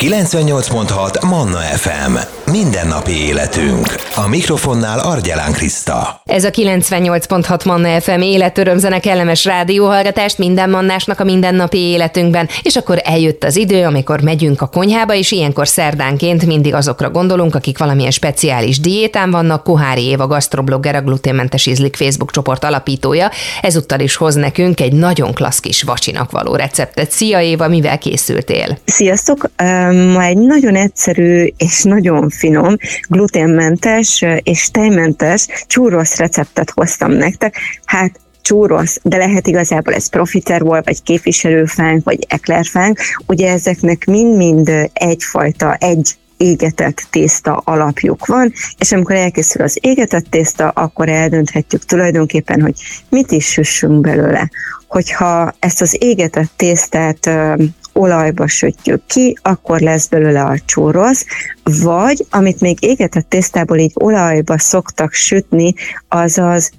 98.6 Manna FM. Mindennapi életünk. A mikrofonnál Argyelán Kriszta. Ez a 98.6 Manna FM életörömzene kellemes rádióhallgatást minden mannásnak a mindennapi életünkben, és akkor eljött az idő, amikor megyünk a konyhába, és ilyenkor szerdánként mindig azokra gondolunk, akik valamilyen speciális diétán vannak. Kohári Éva gasztroblogger, a gluténmentes ízlik Facebook csoport alapítója, ezúttal is hoz nekünk egy nagyon klassz kis vacsinak való receptet. Szia Éva, mivel készültél? Sziasztok! Ma egy nagyon egyszerű és nagyon finom, gluténmentes és tejmentes csúrosz receptet hoztam nektek. Hát csúrosz, de lehet igazából ez profiterol, vagy képviselőfánk, vagy eklerfánk. Ugye ezeknek mind-mind egyfajta, egy égetett tészta alapjuk van, és amikor elkészül az égetett tészta, akkor eldönthetjük tulajdonképpen, hogy mit is süssünk belőle. Hogyha ezt az égetett tésztát olajba sütjük ki, akkor lesz belőle a csúrosz, vagy amit még égetett tésztából így olajba szoktak sütni, az az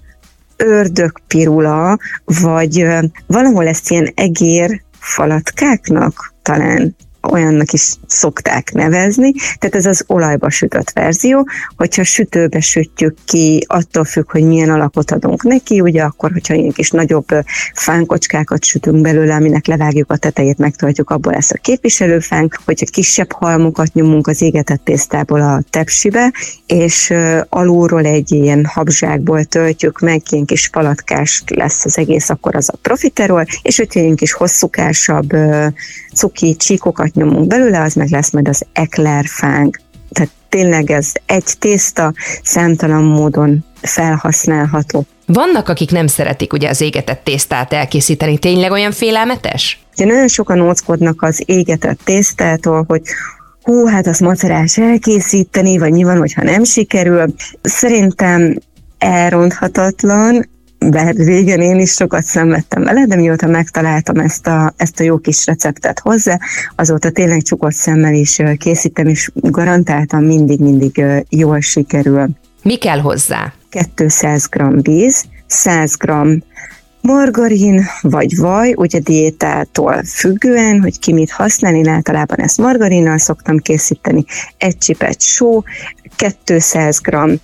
ördögpirula, vagy valahol ezt ilyen egér falatkáknak talán olyannak is szokták nevezni, tehát ez az olajba sütött verzió, hogyha sütőbe sütjük ki, attól függ, hogy milyen alakot adunk neki, ugye akkor, hogyha ilyen kis nagyobb fánkocskákat sütünk belőle, aminek levágjuk a tetejét, megtartjuk, abból lesz a képviselőfánk, hogyha kisebb halmokat nyomunk az égetett tésztából a tepsibe, és alulról egy ilyen habzsákból töltjük meg, ilyen kis palatkás lesz az egész, akkor az a profiterol, és hogyha ilyen kis hosszúkásabb cuki csíkokat nyomunk belőle, az meg lesz majd az eklerfánk. Tehát tényleg ez egy tészta számtalan módon felhasználható. Vannak, akik nem szeretik ugye az égetett tésztát elkészíteni. Tényleg olyan félelmetes? Ugye nagyon sokan óckodnak az égetett tésztától, hogy hú, hát az macerás elkészíteni, vagy mi van, hogyha nem sikerül. Szerintem elronthatatlan, bár régen én is sokat szenvedtem vele, de mióta megtaláltam ezt a, ezt a jó kis receptet hozzá, azóta tényleg csukott szemmel is készítem, és garantáltan mindig-mindig jól sikerül. Mi kell hozzá? 200 g víz, 100 g margarin vagy vaj, ugye diétától függően, hogy ki mit használ, én általában ezt margarinnal szoktam készíteni, egy csipet só, 200 g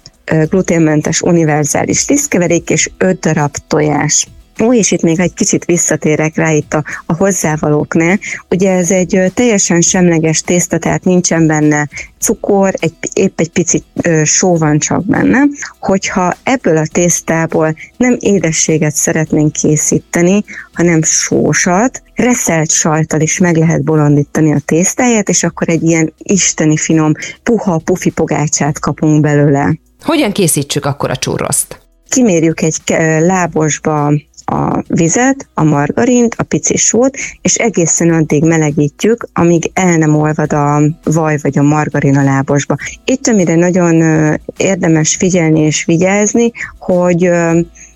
gluténmentes univerzális lisztkeverék és 5 darab tojás. Ó, és itt még egy kicsit visszatérek rá itt a, a hozzávalóknál. Ugye ez egy teljesen semleges tészta, tehát nincsen benne cukor, egy, épp egy picit ö, só van csak benne. Hogyha ebből a tésztából nem édességet szeretnénk készíteni, hanem sósat, reszelt sajtal is meg lehet bolondítani a tésztáját, és akkor egy ilyen isteni finom, puha, pufi pogácsát kapunk belőle. Hogyan készítsük akkor a csúroszt? Kimérjük egy lábosba a vizet, a margarint, a pici sót, és egészen addig melegítjük, amíg el nem olvad a vaj vagy a margarin lábosba. Itt, amire nagyon érdemes figyelni és vigyázni, hogy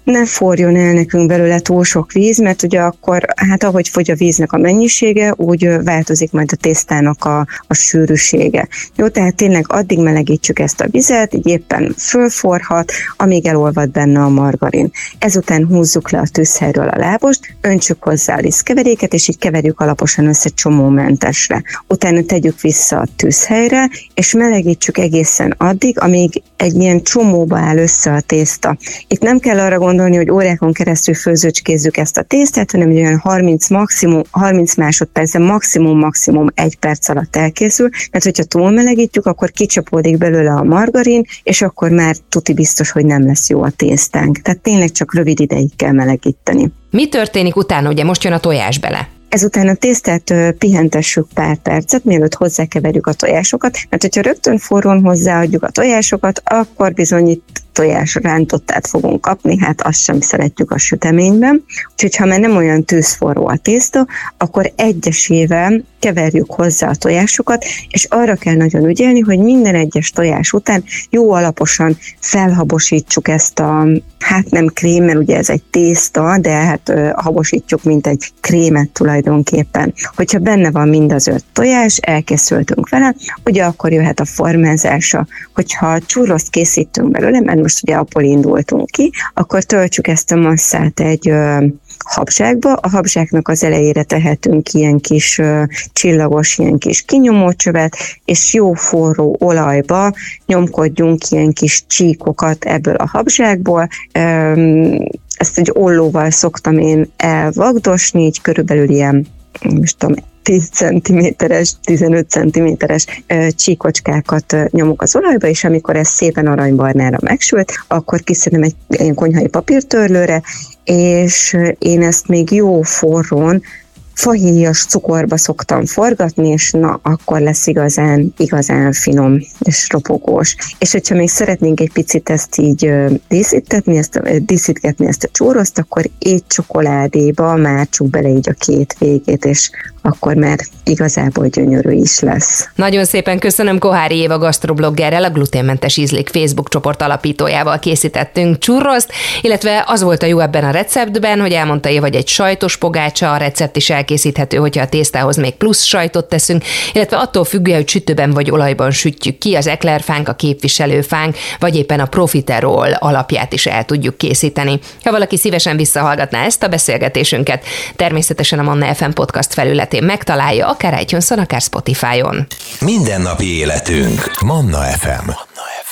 ne forjon el nekünk belőle túl sok víz, mert ugye akkor, hát ahogy fogy a víznek a mennyisége, úgy változik majd a tésztának a, a sűrűsége. Jó, tehát tényleg addig melegítsük ezt a vizet, így éppen fölforhat, amíg elolvad benne a margarin. Ezután húzzuk le a tűzhelyről a lábost, öntsük hozzá a lisztkeveréket, és így keverjük alaposan össze csomómentesre. Utána tegyük vissza a tűzhelyre, és melegítsük egészen addig, amíg egy ilyen csomóba áll össze a tészta. Itt nem kell arra gondolni, gondolni, hogy órákon keresztül főzőcskézzük ezt a tésztát, hanem egy olyan 30, maximum, 30 másodpercen maximum, maximum egy perc alatt elkészül, mert hogyha túlmelegítjük, akkor kicsapódik belőle a margarin, és akkor már tuti biztos, hogy nem lesz jó a tésztánk. Tehát tényleg csak rövid ideig kell melegíteni. Mi történik utána? Ugye most jön a tojás bele. Ezután a tésztát pihentessük pár percet, mielőtt hozzákeverjük a tojásokat, mert hogyha rögtön forrón hozzáadjuk a tojásokat, akkor bizony itt tojás rántottát fogunk kapni, hát azt sem szeretjük a süteményben. Úgyhogy ha már nem olyan tűzforró a tészta, akkor egyesével keverjük hozzá a tojásokat, és arra kell nagyon ügyelni, hogy minden egyes tojás után jó alaposan felhabosítsuk ezt a, hát nem krém, mert ugye ez egy tészta, de hát habosítjuk, mint egy krémet tulajdonképpen. Hogyha benne van mind az öt tojás, elkészültünk vele, ugye akkor jöhet a formázása. Hogyha csúroszt készítünk belőle, mert most ugye abból indultunk ki, akkor töltsük ezt a masszát egy habzsákba. A habzsáknak az elejére tehetünk ilyen kis uh, csillagos, ilyen kis kinyomócsövet, és jó forró olajba nyomkodjunk ilyen kis csíkokat ebből a habzsákból. Um, ezt egy ollóval szoktam én elvagdosni, így körülbelül ilyen most tudom, 10 cm-es, 15 cm-es csíkocskákat nyomok az olajba, és amikor ez szépen aranybarnára megsült, akkor kiszedem egy ilyen konyhai papírtörlőre, és én ezt még jó forrón fahéjas cukorba szoktam forgatni, és na, akkor lesz igazán, igazán finom és ropogós. És hogyha még szeretnénk egy picit ezt így díszítetni, ezt, díszítgetni ezt a csúroszt, akkor egy csokoládéba mártsuk bele így a két végét, és akkor már igazából gyönyörű is lesz. Nagyon szépen köszönöm Kohári Éva gastrobloggerrel, a gluténmentes ízlik Facebook csoport alapítójával készítettünk churroszt, illetve az volt a jó ebben a receptben, hogy elmondta Éva, hogy egy sajtos pogácsa, a recept is elkészíthető, hogyha a tésztához még plusz sajtot teszünk, illetve attól függően, hogy sütőben vagy olajban sütjük ki, az eklerfánk, a képviselőfánk, vagy éppen a profiterol alapját is el tudjuk készíteni. Ha valaki szívesen visszahallgatná ezt a beszélgetésünket, természetesen a Manna FM podcast felület felületén megtalálja, akár itunes akár Spotify-on. Mindennapi életünk. Manna FM. Manna FM.